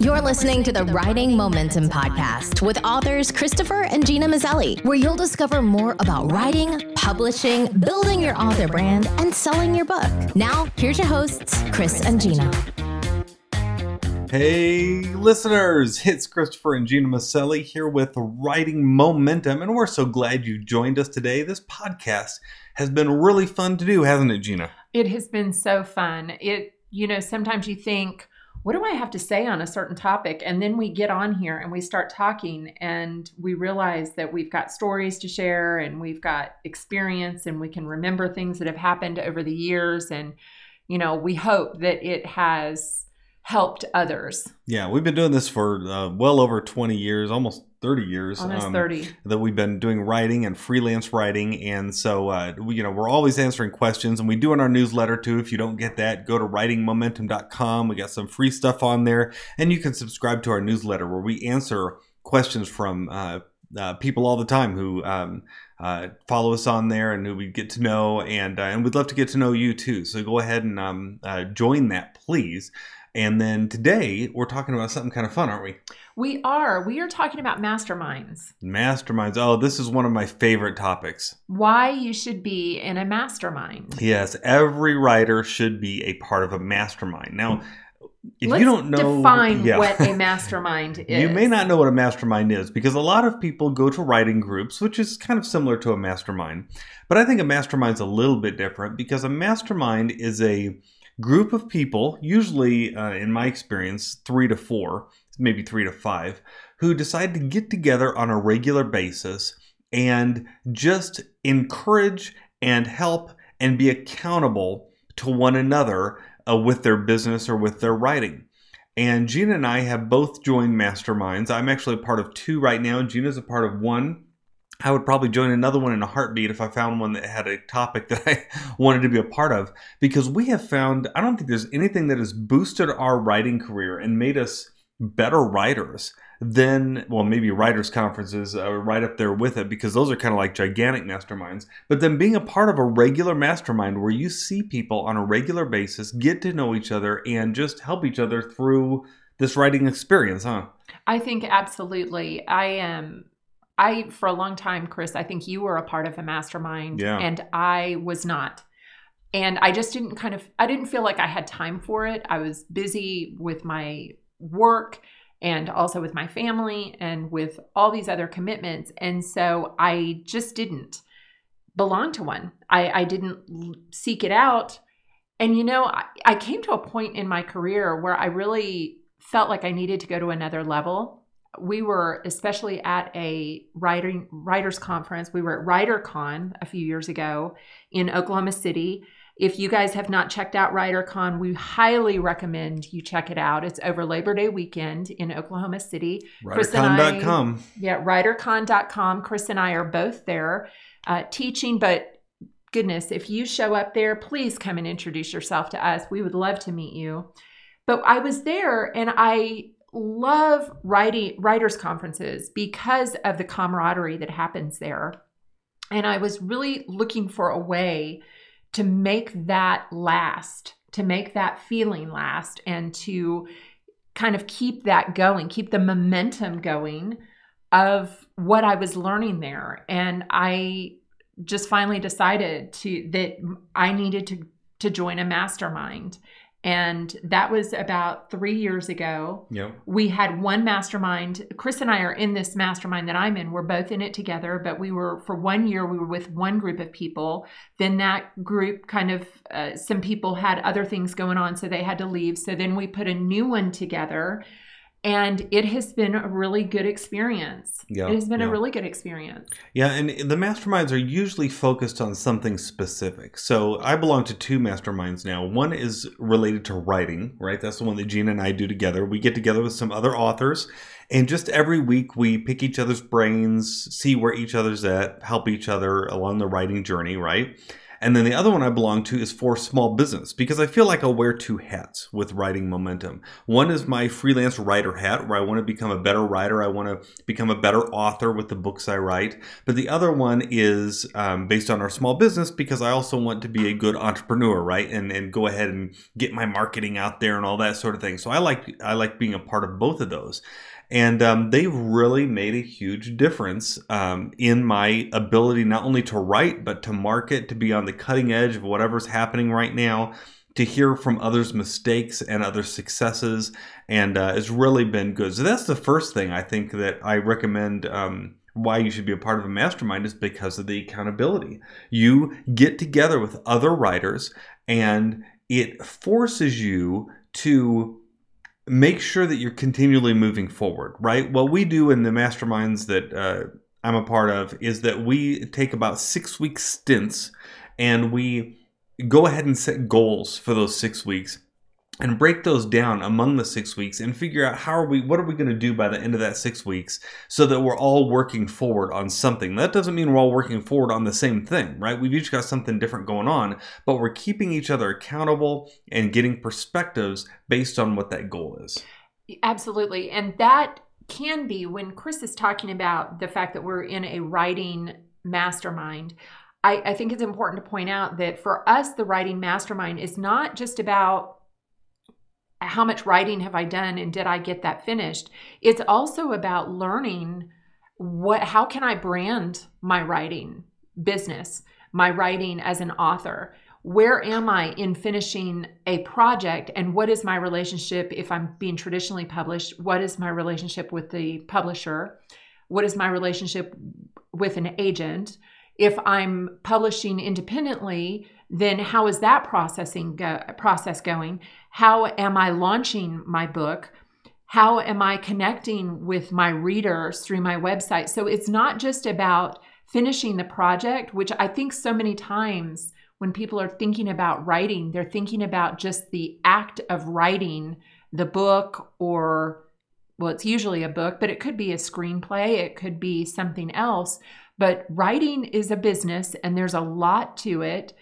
You're listening to the Writing Momentum Podcast with authors Christopher and Gena Maselli, where you'll discover more about writing, publishing, building your author brand, and selling your book. Now, here's your hosts, Chris and Gena. Hey, listeners, it's Christopher and Gena Maselli here with Writing Momentum, and we're so glad you joined us today. This podcast has been really fun to do, hasn't it, Gena? It has been so fun. It, you know, sometimes you think, what do I have to say on a certain topic? And then we get on here and we start talking and we realize that we've got stories to share and we've got experience and we can remember things that have happened over the years. And, you know, we hope that it has helped others. Yeah, we've been doing this for uh, well over 20 years, almost 30 years. Almost um, 30. That we've been doing writing and freelance writing. And so, uh, we, you know, we're always answering questions and we do in our newsletter too. If you don't get that, go to writingmomentum.com. We got some free stuff on there. And you can subscribe to our newsletter where we answer questions from uh, uh, people all the time who um, uh, follow us on there and who we get to know, and uh, and we'd love to get to know you too. So go ahead and um, uh, join that, please. And then today we're talking about something kind of fun, aren't we? We are. We are talking about masterminds. Masterminds. Oh, this is one of my favorite topics. Why you should be in a mastermind. Yes, every writer should be a part of a mastermind. Now, if Let's you don't know define yeah. what a mastermind is. You may not know what a mastermind is because a lot of people go to writing groups, which is kind of similar to a mastermind. But I think a mastermind's a little bit different because a mastermind is a group of people, usually uh, in my experience, three to four, maybe three to five, who decide to get together on a regular basis and just encourage and help and be accountable to one another uh, with their business or with their writing. And Gena and I have both joined masterminds. I'm actually a part of two right now. Gena's a part of one. I would probably join another one in a heartbeat if I found one that had a topic that I wanted to be a part of. Because we have found I don't think there's anything that has boosted our writing career and made us better writers than well maybe writers conferences are right up there with it because those are kind of like gigantic masterminds. But then being a part of a regular mastermind where you see people on a regular basis get to know each other and just help each other through this writing experience huh? I think absolutely. I am I, for a long time, Chris, I think you were a part of a mastermind yeah. and I was not. And I just didn't kind of, I didn't feel like I had time for it. I was busy with my work and also with my family and with all these other commitments. And so I just didn't belong to one. I, I didn't seek it out. And, you know, I, I came to a point in my career where I really felt like I needed to go to another level we were especially at a writing writers conference. We were at WriterCon a few years ago in Oklahoma City. If you guys have not checked out WriterCon, we highly recommend you check it out. It's over Labor Day weekend in Oklahoma City. WriterCon.com. Yeah, WriterCon.com. Chris and I are both there uh, teaching, but goodness, if you show up there, please come and introduce yourself to us. We would love to meet you. But I was there and I love writing writers conferences because of the camaraderie that happens there. And I was really looking for a way to make that last, to make that feeling last and to kind of keep that going, keep the momentum going of what I was learning there. And I just finally decided to that I needed to to join a mastermind and that was about three years ago. Yep. We had one mastermind. Chris and I are in this mastermind that I'm in. We're both in it together, but we were, for one year, we were with one group of people. Then that group kind of, uh, some people had other things going on, so they had to leave. So then we put a new one together and it has been a really good experience. Yeah, it has been yeah. a really good experience. Yeah, and the masterminds are usually focused on something specific. So I belong to two masterminds now. One is related to writing, right? That's the one that Gena and I do together. We get together with some other authors, and just every week we pick each other's brains, see where each other's at, help each other along the writing journey, right? And then the other one I belong to is for small business because I feel like I'll wear two hats with writing momentum. One is my freelance writer hat where I want to become a better writer. I want to become a better author with the books I write. But the other one is um, based on our small business because I also want to be a good entrepreneur, right? And and go ahead and get my marketing out there and all that sort of thing. So I like I like being a part of both of those and um, they've really made a huge difference um, in my ability not only to write but to market to be on the cutting edge of whatever's happening right now to hear from others mistakes and other successes and uh, it's really been good. So that's the first thing i think that i recommend um, why you should be a part of a mastermind is because of the accountability. You get together with other writers and it forces you to make sure that you're continually moving forward, right? What we do in the masterminds that uh, I'm a part of is that we take about six week stints and we go ahead and set goals for those six weeks and break those down among the six weeks and figure out how are we what are we going to do by the end of that six weeks so that we're all working forward on something. That doesn't mean we're all working forward on the same thing right? We've each got something different going on but we're keeping each other accountable and getting perspectives based on what that goal is. Absolutely and that can be when chris is talking about the fact that we're in a writing mastermind I, I think it's important to point out that for us the writing mastermind is not just about how much writing have I done and did I get that finished? It's also about learning what how can I brand my writing business, my writing as an author? Where am I in finishing a project and what is my relationship if I'm being traditionally published? What is my relationship with the publisher? What is my relationship with an agent? If I'm publishing independently, then how is that processing go, process going? How am I launching my book? How am I connecting with my readers through my website? So it's not just about finishing the project, which I think so many times when people are thinking about writing, they're thinking about just the act of writing the book or well, it's usually a book, but it could be a screenplay, it could be something else. But writing is a business and there's a lot to it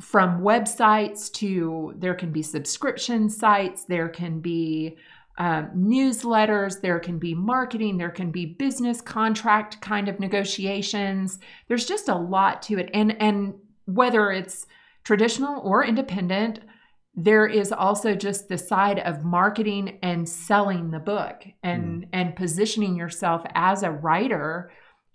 from websites to there can be subscription sites, there can be um, newsletters, there can be marketing, there can be business contract kind of negotiations. There's just a lot to it. And, and whether it's traditional or independent, there is also just the side of marketing and selling the book and, mm. and positioning yourself as a writer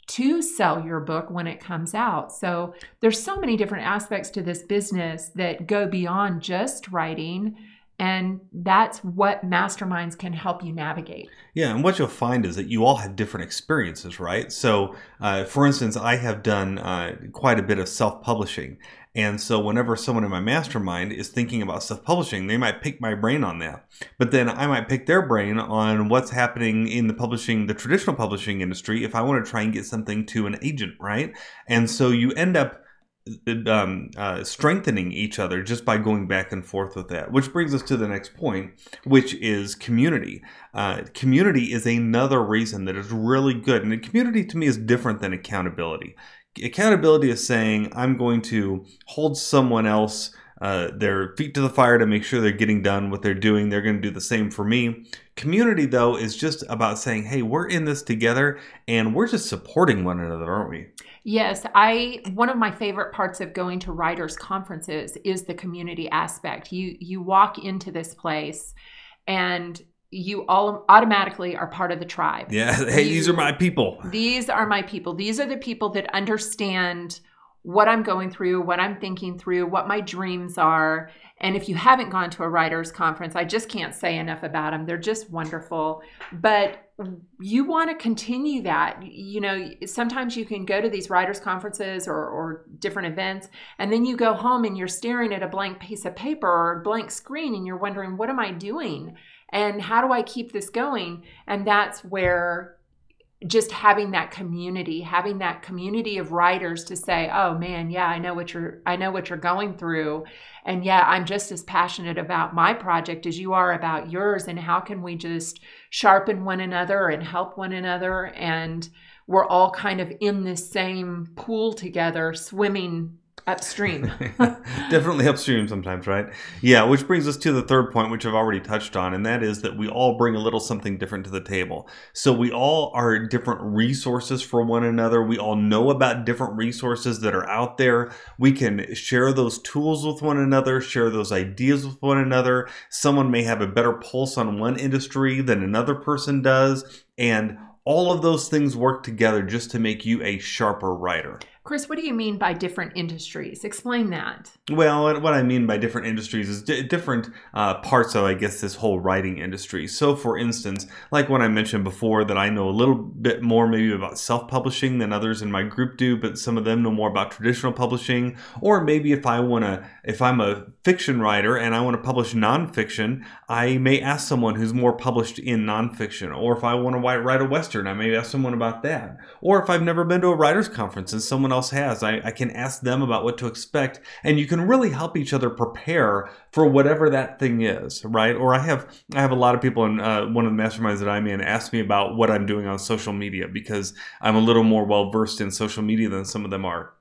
to sell your book when it comes out. So there's so many different aspects to this business that go beyond just writing and that's what masterminds can help you navigate. Yeah, and what you'll find is that you all have different experiences, right? So, uh, for instance, I have done uh, quite a bit of self publishing. And so, whenever someone in my mastermind is thinking about self publishing, they might pick my brain on that. But then I might pick their brain on what's happening in the publishing, the traditional publishing industry, if I want to try and get something to an agent, right? And so, you end up um, uh, strengthening each other just by going back and forth with that. Which brings us to the next point, which is community. Uh, community is another reason that is really good. And community to me is different than accountability. Accountability is saying, I'm going to hold someone else. Uh, their feet to the fire to make sure they're getting done what they're doing. They're going to do the same for me. Community, though, is just about saying, hey, we're in this together and we're just supporting one another, aren't we? Yes, I one of my favorite parts of going to writers conferences is the community aspect. You you walk into this place and you all automatically are part of the tribe. Yeah, hey, you, these are my people. These are my people. These are the people that understand what I'm going through, what I'm thinking through, what my dreams are. And if you haven't gone to a writers conference, I just can't say enough about them. They're just wonderful. But you want to continue that you know sometimes you can go to these writers conferences or, or different events and then you go home and you're staring at a blank piece of paper or a blank screen and you're wondering what am i doing and how do i keep this going? And that's where just having that community having that community of writers to say oh man yeah i know what you're i know what you're going through. And yeah i'm just as passionate about my project as you are about yours. And how can we just sharpen one another and help one another? And we're all kind of in this same pool together swimming upstream. Definitely upstream sometimes, right? Yeah, which brings us to the third point, which I've already touched on, and that is that we all bring a little something different to the table. So we all are different resources for one another. We all know about different resources that are out there. We can share those tools with one another, share those ideas with one another. Someone may have a better pulse on one industry than another person does. And all of those things work together just to make you a sharper writer. Chris, what do you mean by different industries? Explain that. Well, what I mean by different industries is d- different uh, parts of, I guess, this whole writing industry. So, for instance, like when I mentioned before, that I know a little bit more maybe about self publishing than others in my group do, but some of them know more about traditional publishing. Or maybe if I want to, if I'm a fiction writer and I want to publish nonfiction, I may ask someone who's more published in nonfiction. Or if I want to write a Western, I may ask someone about that. Or if I've never been to a writer's conference and someone has. I, I can ask them about what to expect, and you can really help each other prepare for whatever that thing is, right? Or I have I have a lot of people in uh, one of the masterminds that I'm in ask me about what I'm doing on social media because I'm a little more well versed in social media than some of them are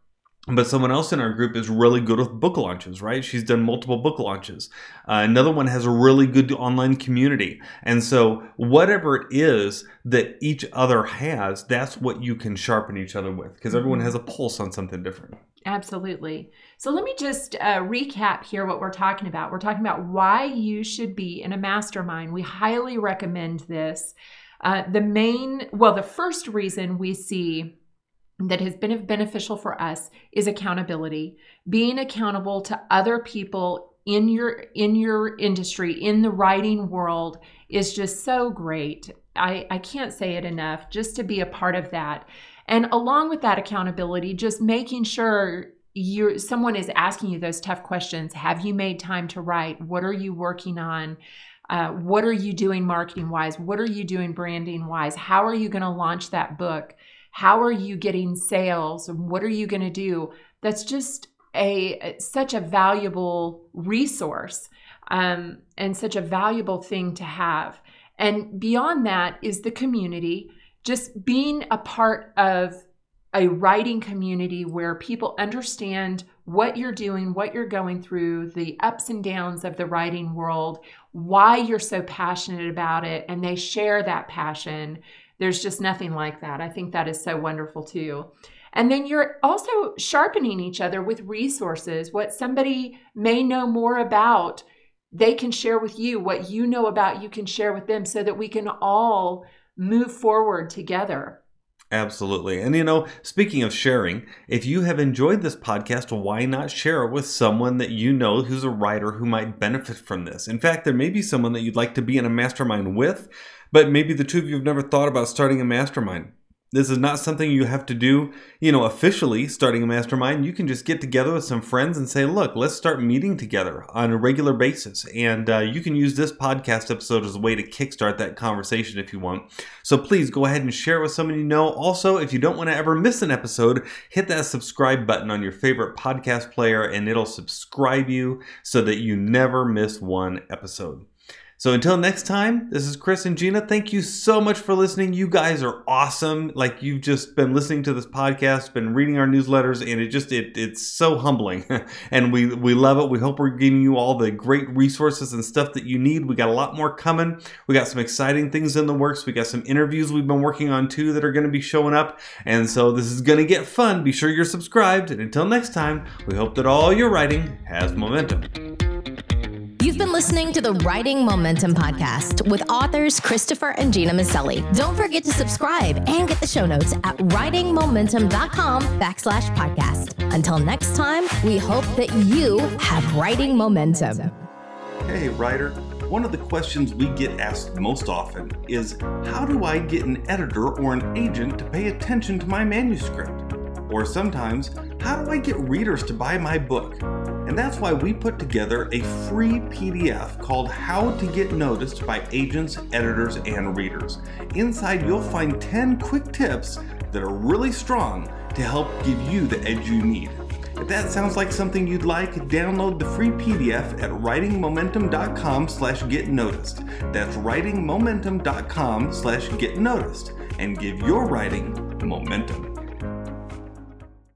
but someone else in our group is really good with book launches, right? She's done multiple book launches. Uh, another one has a really good online community. And so, whatever it is that each other has, that's what you can sharpen each other with because everyone has a pulse on something different. Absolutely. So, let me just uh, recap here what we're talking about. We're talking about why you should be in a mastermind. We highly recommend this. Uh, the main, well, the first reason we see that has been beneficial for us is accountability. Being accountable to other people in your in your industry in the writing world is just so great. I i can't say it enough just to be a part of that. And along with that accountability just making sure you someone is asking you those tough questions. Have you made time to write? What are you working on? Uh, what are you doing marketing wise what are you doing branding wise how are you going to launch that book how are you getting sales And what are you going to do? That's just a such a valuable resource um, and such a valuable thing to have. And beyond that is the community. Just being a part of a writing community where people understand what you're doing, what you're going through, the ups and downs of the writing world, why you're so passionate about it, and they share that passion there's just nothing like that. I think that is so wonderful too. And then you're also sharpening each other with resources. What somebody may know more about, they can share with you. What you know about, you can share with them so that we can all move forward together. Absolutely. And you know, speaking of sharing, if you have enjoyed this podcast, why not share it with someone that you know who's a writer who might benefit from this? In fact, there may be someone that you'd like to be in a mastermind with but maybe the two of you have never thought about starting a mastermind. This is not something you have to do, you know, officially starting a mastermind. You can just get together with some friends and say, look, let's start meeting together on a regular basis. And uh, you can use this podcast episode as a way to kickstart that conversation if you want. So please go ahead and share it with someone you know. Also, if you don't want to ever miss an episode, hit that subscribe button on your favorite podcast player and it'll subscribe you so that you never miss one episode. So until next time, this is Chris and Gena. Thank you so much for listening. You guys are awesome. Like you've just been listening to this podcast, been reading our newsletters, and it just it it's so humbling. and we we love it. We hope we're giving you all the great resources and stuff that you need. We got a lot more coming. We got some exciting things in the works. We got some interviews we've been working on too that are going to be showing up. And so this is going to get fun. Be sure you're subscribed. And until next time, we hope that all your writing has momentum. You've been listening to the Writing Momentum Podcast with authors Christopher and Gena Maselli. Don't forget to subscribe and get the show notes at writingmomentum.com backslash podcast. Until next time, we hope that you have writing momentum. Hey, writer. One of the questions we get asked most often is how do I get an editor or an agent to pay attention to my manuscript? Or sometimes, how do I get readers to buy my book? And that's why we put together a free PDF called How to Get Noticed by Agents, Editors, and Readers. Inside, you'll find 10 quick tips that are really strong to help give you the edge you need. If that sounds like something you'd like, download the free PDF at writingmomentum.com slash get noticed. That's writingmomentum.com slash get noticed and give your writing momentum.